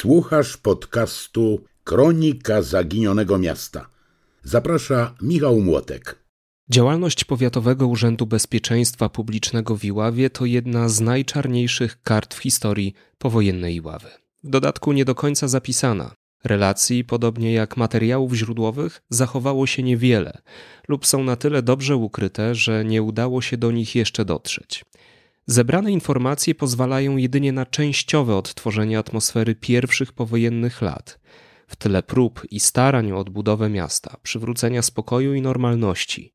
Słuchasz podcastu Kronika Zaginionego Miasta. Zaprasza Michał Młotek. Działalność Powiatowego Urzędu Bezpieczeństwa Publicznego w Iławie to jedna z najczarniejszych kart w historii powojennej Iławy. W dodatku nie do końca zapisana. Relacji, podobnie jak materiałów źródłowych, zachowało się niewiele lub są na tyle dobrze ukryte, że nie udało się do nich jeszcze dotrzeć. Zebrane informacje pozwalają jedynie na częściowe odtworzenie atmosfery pierwszych powojennych lat. W tyle prób i starań o odbudowę miasta, przywrócenia spokoju i normalności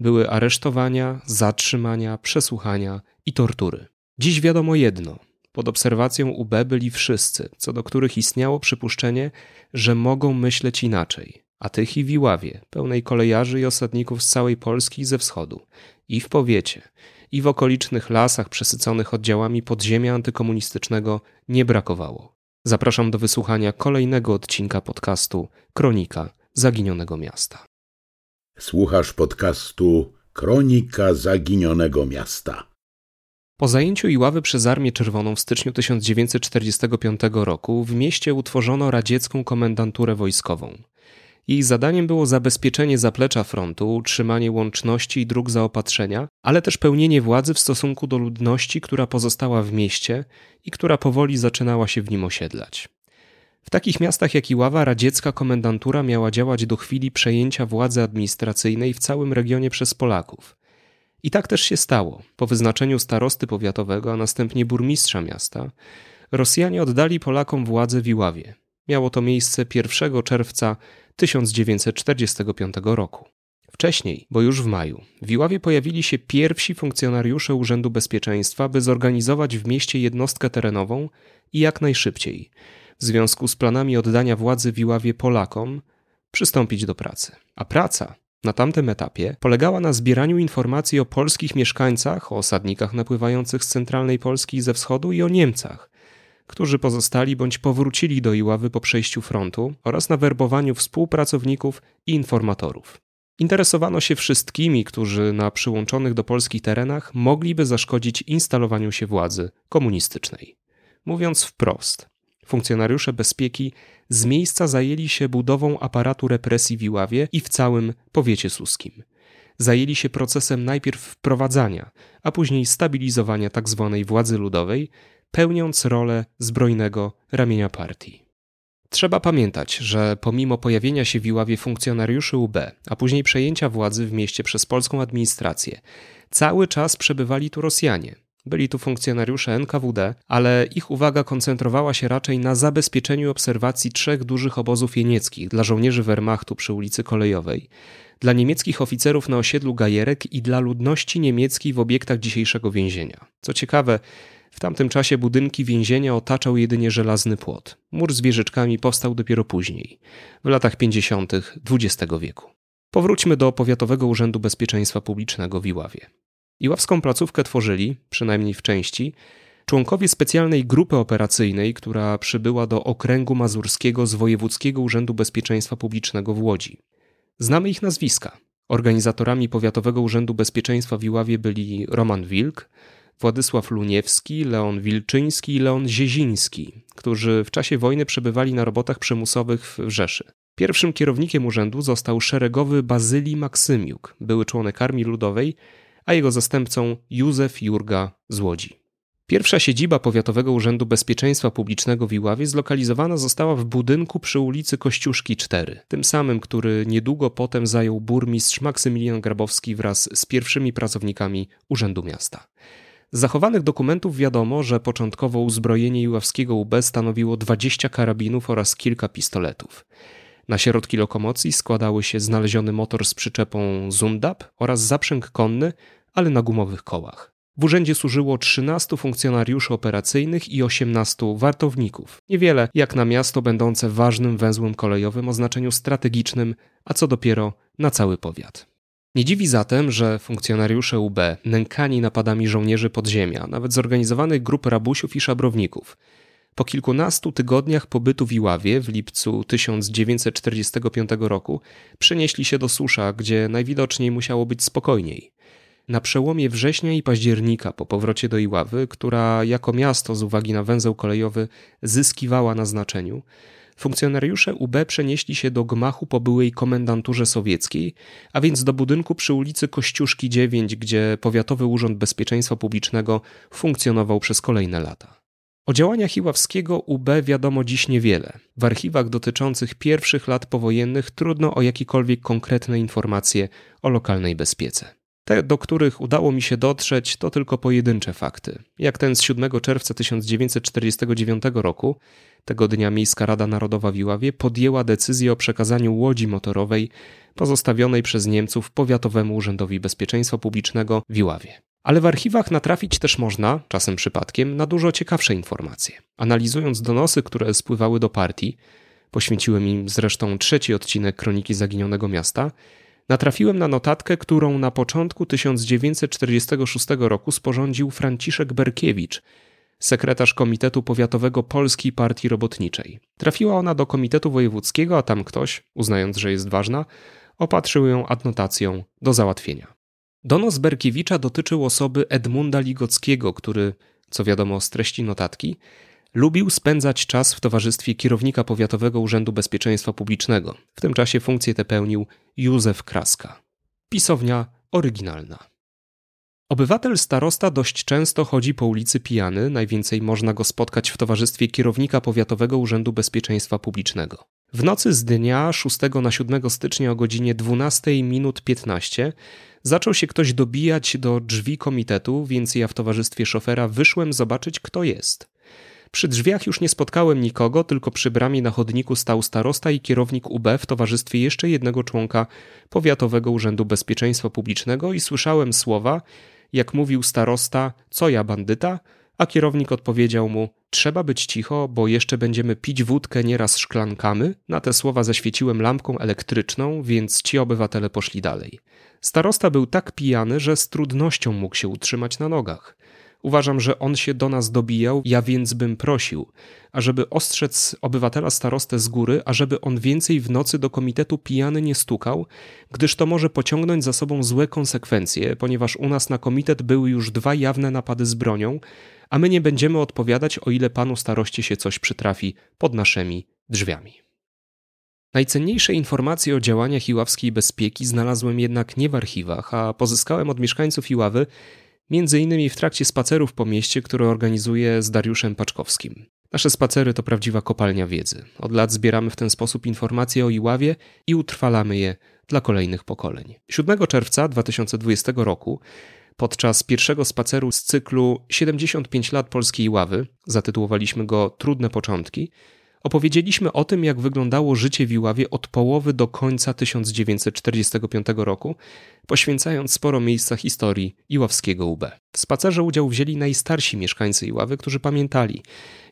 były aresztowania, zatrzymania, przesłuchania i tortury. Dziś wiadomo jedno: pod obserwacją UB byli wszyscy, co do których istniało przypuszczenie, że mogą myśleć inaczej. A tych i w Iławie, pełnej kolejarzy i osadników z całej Polski i ze wschodu, i w powiecie, i w okolicznych lasach przesyconych oddziałami podziemia antykomunistycznego nie brakowało. Zapraszam do wysłuchania kolejnego odcinka podcastu Kronika Zaginionego Miasta. Słuchasz podcastu Kronika Zaginionego Miasta. Po zajęciu Iławy przez Armię Czerwoną w styczniu 1945 roku w mieście utworzono radziecką komendanturę wojskową. Jej zadaniem było zabezpieczenie zaplecza frontu, utrzymanie łączności i dróg zaopatrzenia, ale też pełnienie władzy w stosunku do ludności, która pozostała w mieście i która powoli zaczynała się w nim osiedlać. W takich miastach jak Iława radziecka komendantura miała działać do chwili przejęcia władzy administracyjnej w całym regionie przez Polaków. I tak też się stało. Po wyznaczeniu starosty powiatowego, a następnie burmistrza miasta, Rosjanie oddali Polakom władzę w Iławie. Miało to miejsce 1 czerwca 1945 roku. Wcześniej, bo już w maju, w Iławie pojawili się pierwsi funkcjonariusze Urzędu Bezpieczeństwa, by zorganizować w mieście jednostkę terenową i jak najszybciej, w związku z planami oddania władzy w Iławie Polakom, przystąpić do pracy. A praca na tamtym etapie polegała na zbieraniu informacji o polskich mieszkańcach, o osadnikach napływających z centralnej Polski i ze wschodu i o Niemcach, którzy pozostali bądź powrócili do Iławy po przejściu frontu oraz na werbowaniu współpracowników i informatorów. Interesowano się wszystkimi, którzy na przyłączonych do Polski terenach mogliby zaszkodzić instalowaniu się władzy komunistycznej. Mówiąc wprost, funkcjonariusze bezpieki z miejsca zajęli się budową aparatu represji w Iławie i w całym powiecie suskim. Zajęli się procesem najpierw wprowadzania, a później stabilizowania tzw. Tak władzy ludowej, pełniąc rolę zbrojnego ramienia partii. Trzeba pamiętać, że pomimo pojawienia się w Iławie funkcjonariuszy UB, a później przejęcia władzy w mieście przez polską administrację, cały czas przebywali tu Rosjanie. Byli tu funkcjonariusze NKWD, ale ich uwaga koncentrowała się raczej na zabezpieczeniu obserwacji trzech dużych obozów jenieckich dla żołnierzy Wehrmachtu przy ulicy Kolejowej, dla niemieckich oficerów na osiedlu Gajerek i dla ludności niemieckiej w obiektach dzisiejszego więzienia. Co ciekawe, w tamtym czasie budynki więzienia otaczał jedynie żelazny płot. Mur z wieżyczkami powstał dopiero później, w latach 50. XX wieku. Powróćmy do Powiatowego Urzędu Bezpieczeństwa Publicznego w Iławie. Iławską placówkę tworzyli, przynajmniej w części, członkowie specjalnej grupy operacyjnej, która przybyła do okręgu mazurskiego z Wojewódzkiego Urzędu Bezpieczeństwa Publicznego w Łodzi. Znamy ich nazwiska. Organizatorami Powiatowego Urzędu Bezpieczeństwa w Iławie byli Roman Wilk, Władysław Luniewski, Leon Wilczyński i Leon Zieziński, którzy w czasie wojny przebywali na robotach przymusowych w Rzeszy. Pierwszym kierownikiem urzędu został szeregowy Bazylii Maksymiuk, były członek Armii Ludowej, a jego zastępcą Józef Jurga z Łodzi. Pierwsza siedziba Powiatowego Urzędu Bezpieczeństwa Publicznego w Iławie zlokalizowana została w budynku przy ulicy Kościuszki 4, tym samym, który niedługo potem zajął burmistrz Maksymilian Grabowski wraz z pierwszymi pracownikami Urzędu Miasta. Z zachowanych dokumentów wiadomo, że początkowo uzbrojenie Iławskiego UB stanowiło 20 karabinów oraz kilka pistoletów. Na środki lokomocji składały się znaleziony motor z przyczepą Zundab oraz zaprzęg konny, ale na gumowych kołach. W urzędzie służyło 13 funkcjonariuszy operacyjnych i 18 wartowników. Niewiele jak na miasto będące ważnym węzłem kolejowym o znaczeniu strategicznym, a co dopiero na cały powiat. Nie dziwi zatem, że funkcjonariusze UB, nękani napadami żołnierzy podziemia, nawet zorganizowanych grup rabusiów i szabrowników, po kilkunastu tygodniach pobytu w Iławie w lipcu 1945 roku przenieśli się do Susza, gdzie najwidoczniej musiało być spokojniej. Na przełomie września i października po powrocie do Iławy, która jako miasto z uwagi na węzeł kolejowy zyskiwała na znaczeniu, funkcjonariusze UB przenieśli się do gmachu po byłej komendanturze sowieckiej, a więc do budynku przy ulicy Kościuszki 9, gdzie Powiatowy Urząd Bezpieczeństwa Publicznego funkcjonował przez kolejne lata. O działaniach Iławskiego UB wiadomo dziś niewiele. W archiwach dotyczących pierwszych lat powojennych trudno o jakiekolwiek konkretne informacje o lokalnej bezpiece. Te, do których udało mi się dotrzeć, to tylko pojedyncze fakty. Jak ten z 7 czerwca 1949 roku, tego dnia Miejska Rada Narodowa w Iławie podjęła decyzję o przekazaniu łodzi motorowej pozostawionej przez Niemców Powiatowemu Urzędowi Bezpieczeństwa Publicznego w Iławie. Ale w archiwach natrafić też można, czasem przypadkiem, na dużo ciekawsze informacje. Analizując donosy, które spływały do partii, poświęciłem im zresztą trzeci odcinek Kroniki Zaginionego Miasta, natrafiłem na notatkę, którą na początku 1946 roku sporządził Franciszek Berkiewicz, sekretarz Komitetu Powiatowego Polskiej Partii Robotniczej. Trafiła ona do Komitetu Wojewódzkiego, a tam ktoś, uznając, że jest ważna, opatrzył ją adnotacją do załatwienia. Donos Berkiewicza dotyczył osoby Edmunda Ligockiego, który, co wiadomo z treści notatki, lubił spędzać czas w towarzystwie kierownika Powiatowego Urzędu Bezpieczeństwa Publicznego. W tym czasie funkcję tę pełnił Józef Kraska. Pisownia oryginalna. Obywatel starosta dość często chodzi po ulicy pijany, najwięcej można go spotkać w towarzystwie kierownika Powiatowego Urzędu Bezpieczeństwa Publicznego. W nocy z dnia 6 na 7 stycznia o godzinie 12 minut 15 zaczął się ktoś dobijać do drzwi komitetu, więc ja w towarzystwie szofera wyszłem zobaczyć kto jest. Przy drzwiach już nie spotkałem nikogo, tylko przy bramie na chodniku stał starosta i kierownik UB w towarzystwie jeszcze jednego członka Powiatowego Urzędu Bezpieczeństwa Publicznego i słyszałem słowa, jak mówił starosta, co ja bandyta, a kierownik odpowiedział mu: Trzeba być cicho, bo jeszcze będziemy pić wódkę nieraz szklankami. Na te słowa zaświeciłem lampką elektryczną, więc ci obywatele poszli dalej. Starosta był tak pijany, że z trudnością mógł się utrzymać na nogach. Uważam, że on się do nas dobijał, ja więc bym prosił, ażeby ostrzec obywatela starostę z góry, ażeby on więcej w nocy do komitetu pijany nie stukał, gdyż to może pociągnąć za sobą złe konsekwencje, ponieważ u nas na komitet były już dwa jawne napady z bronią, a my nie będziemy odpowiadać, o ile panu staroście się coś przytrafi pod naszymi drzwiami. Najcenniejsze informacje o działaniach Iławskiej Bezpieki znalazłem jednak nie w archiwach, a pozyskałem od mieszkańców Iławy między innymi w trakcie spacerów po mieście, które organizuję z Dariuszem Paczkowskim. Nasze spacery to prawdziwa kopalnia wiedzy. Od lat zbieramy w ten sposób informacje o Iławie i utrwalamy je dla kolejnych pokoleń. 7 czerwca 2020 roku podczas pierwszego spaceru z cyklu 75 lat polskiej Iławy, zatytułowaliśmy go Trudne początki, Opowiedzieliśmy o tym, jak wyglądało życie w Iławie od połowy do końca 1945 roku, poświęcając sporo miejsca historii Iławskiego UB. W spacerze udział wzięli najstarsi mieszkańcy Iławy, którzy pamiętali,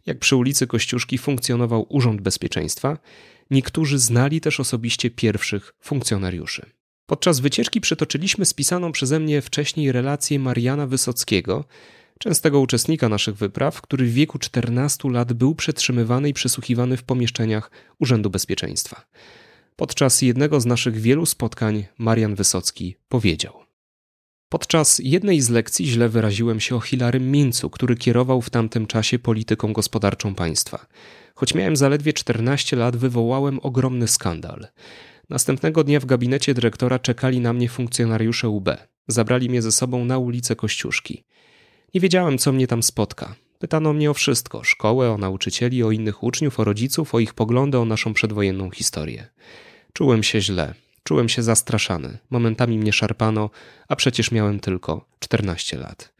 jak przy ulicy Kościuszki funkcjonował Urząd Bezpieczeństwa. Niektórzy znali też osobiście pierwszych funkcjonariuszy. Podczas wycieczki przytoczyliśmy spisaną przeze mnie wcześniej relację Mariana Wysockiego, częstego uczestnika naszych wypraw, który w wieku 14 lat był przetrzymywany i przesłuchiwany w pomieszczeniach Urzędu Bezpieczeństwa. Podczas jednego z naszych wielu spotkań Marian Wysocki powiedział: Podczas jednej z lekcji źle wyraziłem się o Hilarym Mincu, który kierował w tamtym czasie polityką gospodarczą państwa. Choć miałem zaledwie 14 lat, wywołałem ogromny skandal. Następnego dnia w gabinecie dyrektora czekali na mnie funkcjonariusze UB. Zabrali mnie ze sobą na ulicę Kościuszki. Nie wiedziałem, co mnie tam spotka. Pytano mnie o wszystko: szkołę, o nauczycieli, o innych uczniów, o rodziców, o ich poglądy, o naszą przedwojenną historię. Czułem się źle, czułem się zastraszany. Momentami mnie szarpano, a przecież miałem tylko 14 lat.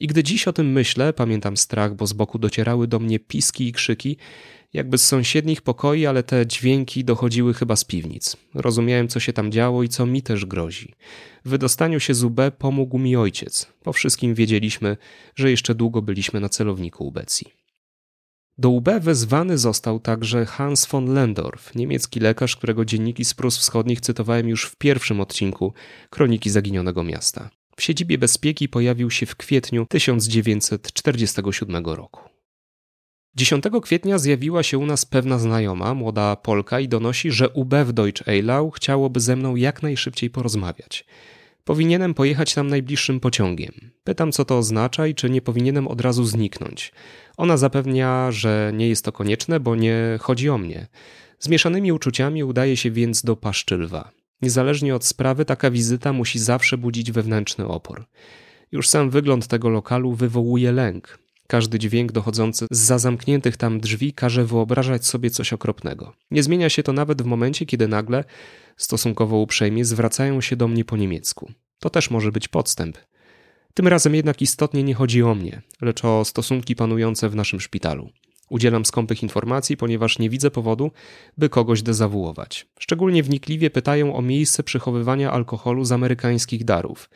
I gdy dziś o tym myślę, pamiętam strach, bo z boku docierały do mnie piski i krzyki, jakby z sąsiednich pokoi, ale te dźwięki dochodziły chyba z piwnic. Rozumiałem, co się tam działo i co mi też grozi. W wydostaniu się z UB pomógł mi ojciec. Po wszystkim wiedzieliśmy, że jeszcze długo byliśmy na celowniku ubecji. Do UB wezwany został także Hans von Lendorf, niemiecki lekarz, którego dzienniki z Prus Wschodnich cytowałem już w pierwszym odcinku Kroniki Zaginionego Miasta. W siedzibie bezpieki pojawił się w kwietniu 1947 roku. 10 kwietnia zjawiła się u nas pewna znajoma, młoda Polka, i donosi, że UB w Deutsch Eilau chciałoby ze mną jak najszybciej porozmawiać. Powinienem pojechać tam najbliższym pociągiem. Pytam, co to oznacza i czy nie powinienem od razu zniknąć. Ona zapewnia, że nie jest to konieczne, bo nie chodzi o mnie. Zmieszanymi uczuciami udaje się więc do Paszczylwa. Niezależnie od sprawy, taka wizyta musi zawsze budzić wewnętrzny opór. Już sam wygląd tego lokalu wywołuje lęk. Każdy dźwięk dochodzący z za zamkniętych tam drzwi każe wyobrażać sobie coś okropnego. Nie zmienia się to nawet w momencie, kiedy nagle, stosunkowo uprzejmie, zwracają się do mnie po niemiecku. To też może być podstęp. Tym razem jednak istotnie nie chodzi o mnie, lecz o stosunki panujące w naszym szpitalu. Udzielam skąpych informacji, ponieważ nie widzę powodu, by kogoś dezawuować. Szczególnie wnikliwie pytają o miejsce przechowywania alkoholu z amerykańskich darów.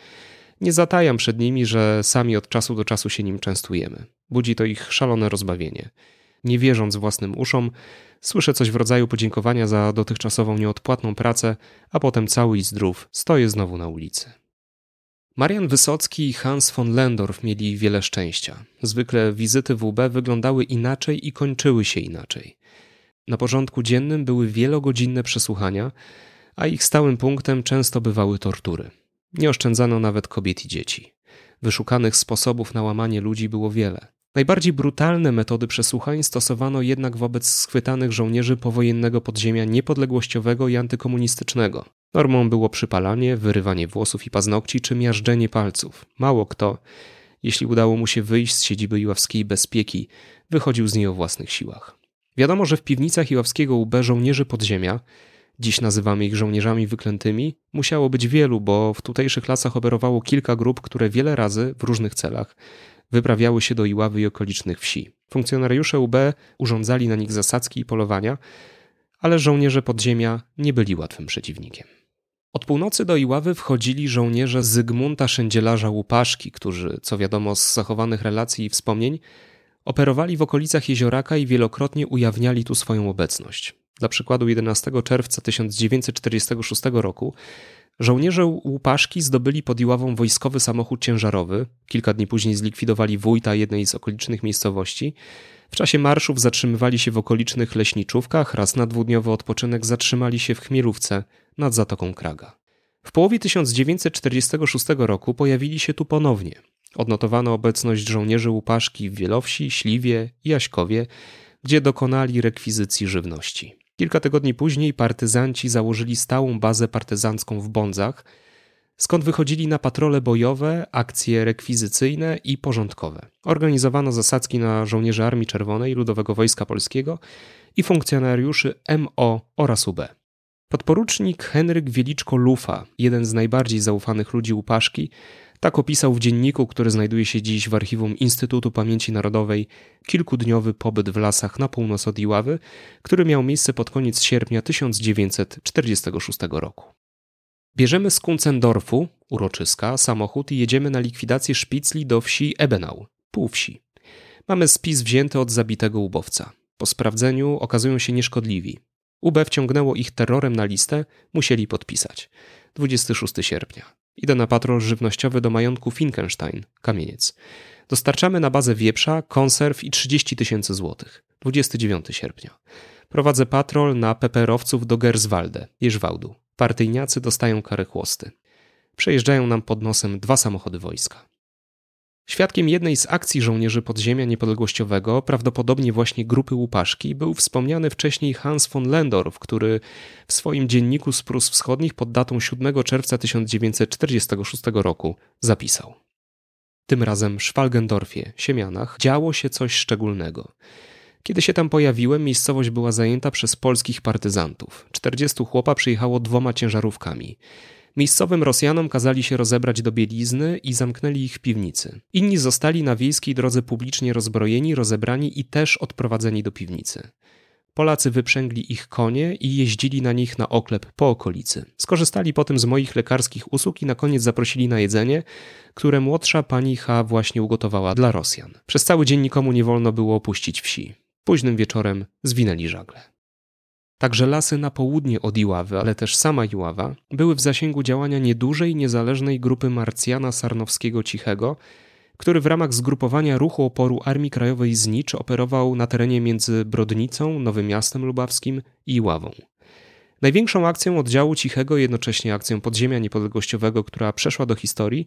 Nie zatajam przed nimi, że sami od czasu do czasu się nim częstujemy. Budzi to ich szalone rozbawienie. Nie wierząc własnym uszom, słyszę coś w rodzaju podziękowania za dotychczasową nieodpłatną pracę, a potem cały i zdrów stoję znowu na ulicy. Marian Wysocki i Hans von Lendorf mieli wiele szczęścia. Zwykle wizyty w UB wyglądały inaczej i kończyły się inaczej. Na porządku dziennym były wielogodzinne przesłuchania, a ich stałym punktem często bywały tortury. Nie oszczędzano nawet kobiet i dzieci. Wyszukanych sposobów na łamanie ludzi było wiele. Najbardziej brutalne metody przesłuchań stosowano jednak wobec schwytanych żołnierzy powojennego podziemia niepodległościowego i antykomunistycznego. Normą było przypalanie, wyrywanie włosów i paznokci czy miażdżenie palców. Mało kto, jeśli udało mu się wyjść z siedziby Iławskiej bezpieki, wychodził z niej o własnych siłach. Wiadomo, że w piwnicach Iławskiego UB żołnierzy podziemia dziś nazywamy ich żołnierzami wyklętymi, musiało być wielu, bo w tutejszych lasach operowało kilka grup, które wiele razy w różnych celach wyprawiały się do Iławy i okolicznych wsi. Funkcjonariusze UB urządzali na nich zasadzki i polowania, ale żołnierze podziemia nie byli łatwym przeciwnikiem. Od północy do Iławy wchodzili żołnierze Zygmunta Szędzielarza Łupaszki, którzy, co wiadomo z zachowanych relacji i wspomnień, operowali w okolicach Jezioraka i wielokrotnie ujawniali tu swoją obecność. Dla przykładu 11 czerwca 1946 roku żołnierze Łupaszki zdobyli pod Iławą wojskowy samochód ciężarowy. Kilka dni później zlikwidowali wójta jednej z okolicznych miejscowości. W czasie marszów zatrzymywali się w okolicznych leśniczówkach, raz na dwudniowy odpoczynek zatrzymali się w Chmielówce nad Zatoką Kraga. W połowie 1946 roku pojawili się tu ponownie. Odnotowano obecność żołnierzy Łupaszki w Wielowsi, Śliwie i Jaśkowie, gdzie dokonali rekwizycji żywności. Kilka tygodni później partyzanci założyli stałą bazę partyzancką w Bądzach, skąd wychodzili na patrole bojowe, akcje rekwizycyjne i porządkowe. Organizowano zasadzki na żołnierzy Armii Czerwonej, Ludowego Wojska Polskiego i funkcjonariuszy MO oraz UB. Podporucznik Henryk Wieliczko-Lufa, jeden z najbardziej zaufanych ludzi Łupaszki, tak opisał w dzienniku, który znajduje się dziś w archiwum Instytutu Pamięci Narodowej, kilkudniowy pobyt w lasach na północ od Iławy, który miał miejsce pod koniec sierpnia 1946 roku. Bierzemy z Kuncendorfu, uroczyska, samochód i jedziemy na likwidację szpicli do wsi Ebenau, półwsi. Mamy spis wzięty od zabitego ubowca. Po sprawdzeniu okazują się nieszkodliwi. UB wciągnęło ich terrorem na listę, musieli podpisać. 26 sierpnia. Idę na patrol żywnościowy do majątku Finkenstein, kamieniec. Dostarczamy na bazę wieprza, konserw i 30 tysięcy złotych. 29 sierpnia. Prowadzę patrol na peperowców do Gerswalde, Jeżwałdu. Partyjniacy dostają kary chłosty. Przejeżdżają nam pod nosem dwa samochody wojska. Świadkiem jednej z akcji żołnierzy podziemia niepodległościowego, prawdopodobnie właśnie grupy Łupaszki, był wspomniany wcześniej Hans von Lendorf, który w swoim dzienniku z Prus Wschodnich pod datą 7 czerwca 1946 roku zapisał. Tym razem w Szwalgendorfie, Siemianach, działo się coś szczególnego. Kiedy się tam pojawiłem, miejscowość była zajęta przez polskich partyzantów. 40 chłopa przyjechało dwoma ciężarówkami. Miejscowym Rosjanom kazali się rozebrać do bielizny i zamknęli ich w piwnicy. Inni zostali na wiejskiej drodze publicznie rozbrojeni, rozebrani i też odprowadzeni do piwnicy. Polacy wyprzęgli ich konie i jeździli na nich na oklep po okolicy. Skorzystali potem z moich lekarskich usług i na koniec zaprosili na jedzenie, które młodsza pani H. właśnie ugotowała dla Rosjan. Przez cały dzień nikomu nie wolno było opuścić wsi. Późnym wieczorem zwinęli żagle. Także lasy na południe od Iławy, ale też sama Iława, były w zasięgu działania niedużej, niezależnej grupy Marcjana Sarnowskiego Cichego, który w ramach zgrupowania ruchu oporu Armii Krajowej Znicz operował na terenie między Brodnicą, Nowym Miastem Lubawskim i Iławą. Największą akcją oddziału Cichego, jednocześnie akcją podziemia niepodległościowego, która przeszła do historii,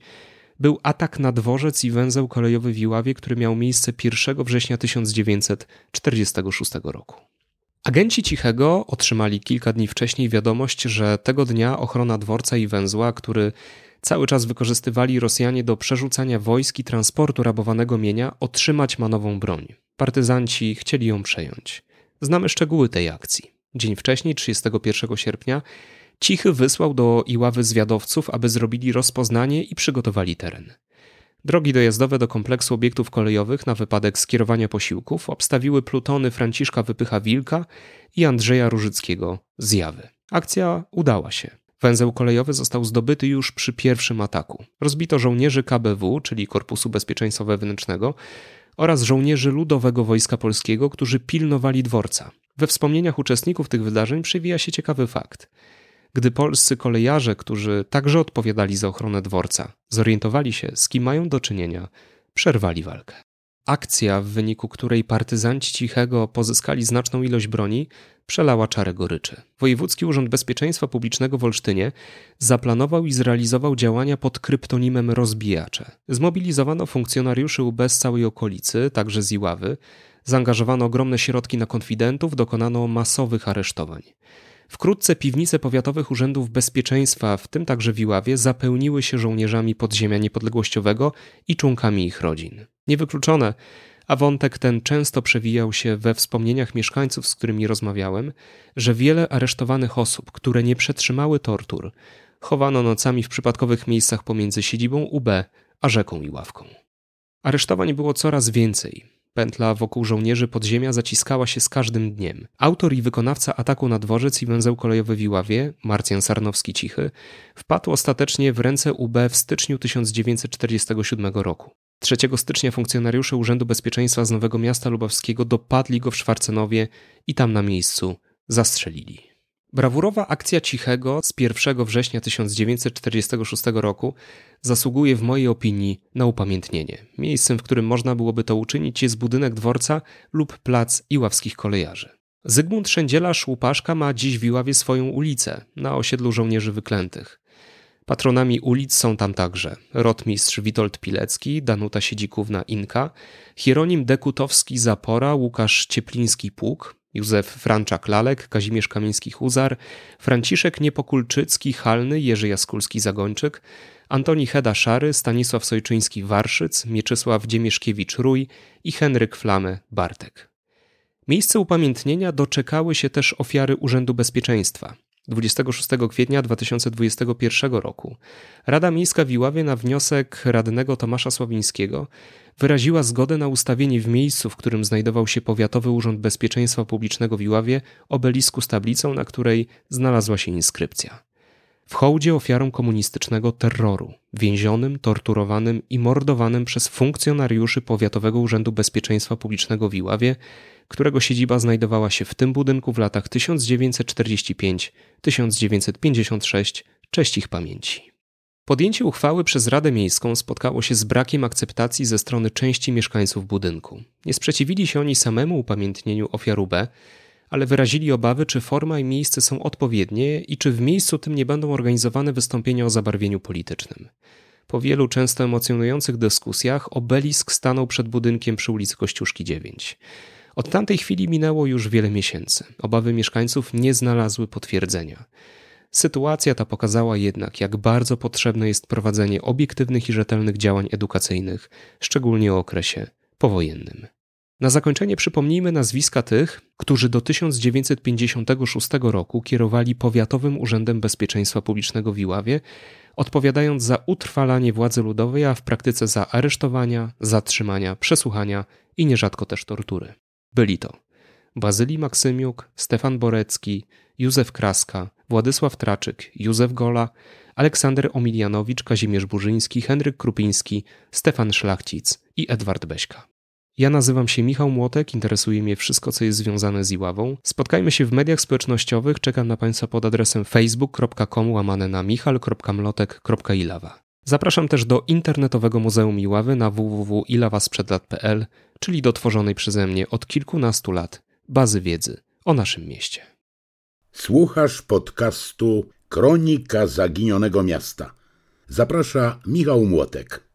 był atak na dworzec i węzeł kolejowy w Iławie, który miał miejsce 1 września 1946 roku. Agenci Cichego otrzymali kilka dni wcześniej wiadomość, że tego dnia ochrona dworca i węzła, który cały czas wykorzystywali Rosjanie do przerzucania wojsk i transportu rabowanego mienia, otrzymać ma nową broń. Partyzanci chcieli ją przejąć. Znamy szczegóły tej akcji. Dzień wcześniej, 31 sierpnia, Cichy wysłał do Iławy zwiadowców, aby zrobili rozpoznanie i przygotowali teren. Drogi dojazdowe do kompleksu obiektów kolejowych na wypadek skierowania posiłków obstawiły plutony Franciszka Wypycha-Wilka i Andrzeja Różyckiego z Jawy. Akcja udała się. Węzeł kolejowy został zdobyty już przy pierwszym ataku. Rozbito żołnierzy KBW, czyli Korpusu Bezpieczeństwa Wewnętrznego, oraz żołnierzy Ludowego Wojska Polskiego, którzy pilnowali dworca. We wspomnieniach uczestników tych wydarzeń przywija się ciekawy fakt. Gdy polscy kolejarze, którzy także odpowiadali za ochronę dworca, zorientowali się, z kim mają do czynienia, przerwali walkę. Akcja, w wyniku której partyzanci Cichego pozyskali znaczną ilość broni, przelała czarę goryczy. Wojewódzki Urząd Bezpieczeństwa Publicznego w Olsztynie zaplanował i zrealizował działania pod kryptonimem Rozbijacze. Zmobilizowano funkcjonariuszy UB z całej okolicy, także z Iławy, zaangażowano ogromne środki na konfidentów, dokonano masowych aresztowań. Wkrótce piwnice powiatowych urzędów bezpieczeństwa, w tym także w Iławie, zapełniły się żołnierzami podziemia niepodległościowego i członkami ich rodzin. Niewykluczone, a wątek ten często przewijał się we wspomnieniach mieszkańców, z którymi rozmawiałem, że wiele aresztowanych osób, które nie przetrzymały tortur, chowano nocami w przypadkowych miejscach pomiędzy siedzibą UB a rzeką Iławką. Aresztowań było coraz więcej. Pętla wokół żołnierzy podziemia zaciskała się z każdym dniem. Autor i wykonawca ataku na dworzec i węzeł kolejowy w Iławie, Marcjan Sarnowski-Cichy, wpadł ostatecznie w ręce UB w styczniu 1947 roku. 3 stycznia funkcjonariusze Urzędu Bezpieczeństwa z Nowego Miasta Lubawskiego dopadli go w Szwarcenowie i tam na miejscu zastrzelili. Brawurowa akcja Cichego z 1 września 1946 roku zasługuje w mojej opinii na upamiętnienie. Miejscem, w którym można byłoby to uczynić jest budynek dworca lub plac iławskich kolejarzy. Zygmunt Szędzielarz Łupaszka ma dziś w Iławie swoją ulicę na osiedlu żołnierzy wyklętych. Patronami ulic są tam także rotmistrz Witold Pilecki, Danuta Siedzikówna-Inka, Hieronim Dekutowski Zapora, Łukasz Ciepliński-Pług, Józef Franczak-Lalek, Kazimierz Kamiński-Huzar, Franciszek Niepokulczycki-Halny, Jerzy Jaskulski-Zagończyk, Antoni Heda-Szary, Stanisław Sojczyński-Warszyc, Mieczysław Dziemieszkiewicz-Rój i Henryk Flamy-Bartek. Miejsce upamiętnienia doczekały się też ofiary Urzędu Bezpieczeństwa – 26 kwietnia 2021 roku Rada Miejska w Iławie na wniosek radnego Tomasza Sławińskiego wyraziła zgodę na ustawienie w miejscu, w którym znajdował się Powiatowy Urząd Bezpieczeństwa Publicznego w Iławie, obelisku z tablicą, na której znalazła się inskrypcja. W hołdzie ofiarom komunistycznego terroru, więzionym, torturowanym i mordowanym przez funkcjonariuszy Powiatowego Urzędu Bezpieczeństwa Publicznego w Iławie którego siedziba znajdowała się w tym budynku w latach 1945-1956, cześć ich pamięci. Podjęcie uchwały przez Radę Miejską spotkało się z brakiem akceptacji ze strony części mieszkańców budynku. Nie sprzeciwili się oni samemu upamiętnieniu ofiar UB, ale wyrazili obawy, czy forma i miejsce są odpowiednie i czy w miejscu tym nie będą organizowane wystąpienia o zabarwieniu politycznym. Po wielu często emocjonujących dyskusjach obelisk stanął przed budynkiem przy ulicy Kościuszki 9. Od tamtej chwili minęło już wiele miesięcy. Obawy mieszkańców nie znalazły potwierdzenia. Sytuacja ta pokazała jednak, jak bardzo potrzebne jest prowadzenie obiektywnych i rzetelnych działań edukacyjnych, szczególnie o okresie powojennym. Na zakończenie przypomnijmy nazwiska tych, którzy do 1956 roku kierowali Powiatowym Urzędem Bezpieczeństwa Publicznego w Iławie, odpowiadając za utrwalanie władzy ludowej, a w praktyce za aresztowania, zatrzymania, przesłuchania i nierzadko też tortury. Byli to Bazylii Maksymiuk, Stefan Borecki, Józef Kraska, Władysław Traczyk, Józef Gola, Aleksander Omilianowicz, Kazimierz Burzyński, Henryk Krupiński, Stefan Szlachcic i Edward Beśka. Ja nazywam się Michał Młotek, interesuje mnie wszystko, co jest związane z Iławą. Spotkajmy się w mediach społecznościowych, czekam na Państwa pod adresem facebook.com łamane na michal.mlotek.ilawa. Zapraszam też do internetowego Muzeum Iławy na www.ilawasprzedlat.pl, czyli do tworzonej przeze mnie od kilkunastu lat bazy wiedzy o naszym mieście. Słuchasz podcastu Kronika Zaginionego Miasta. Zaprasza Michał Młotek.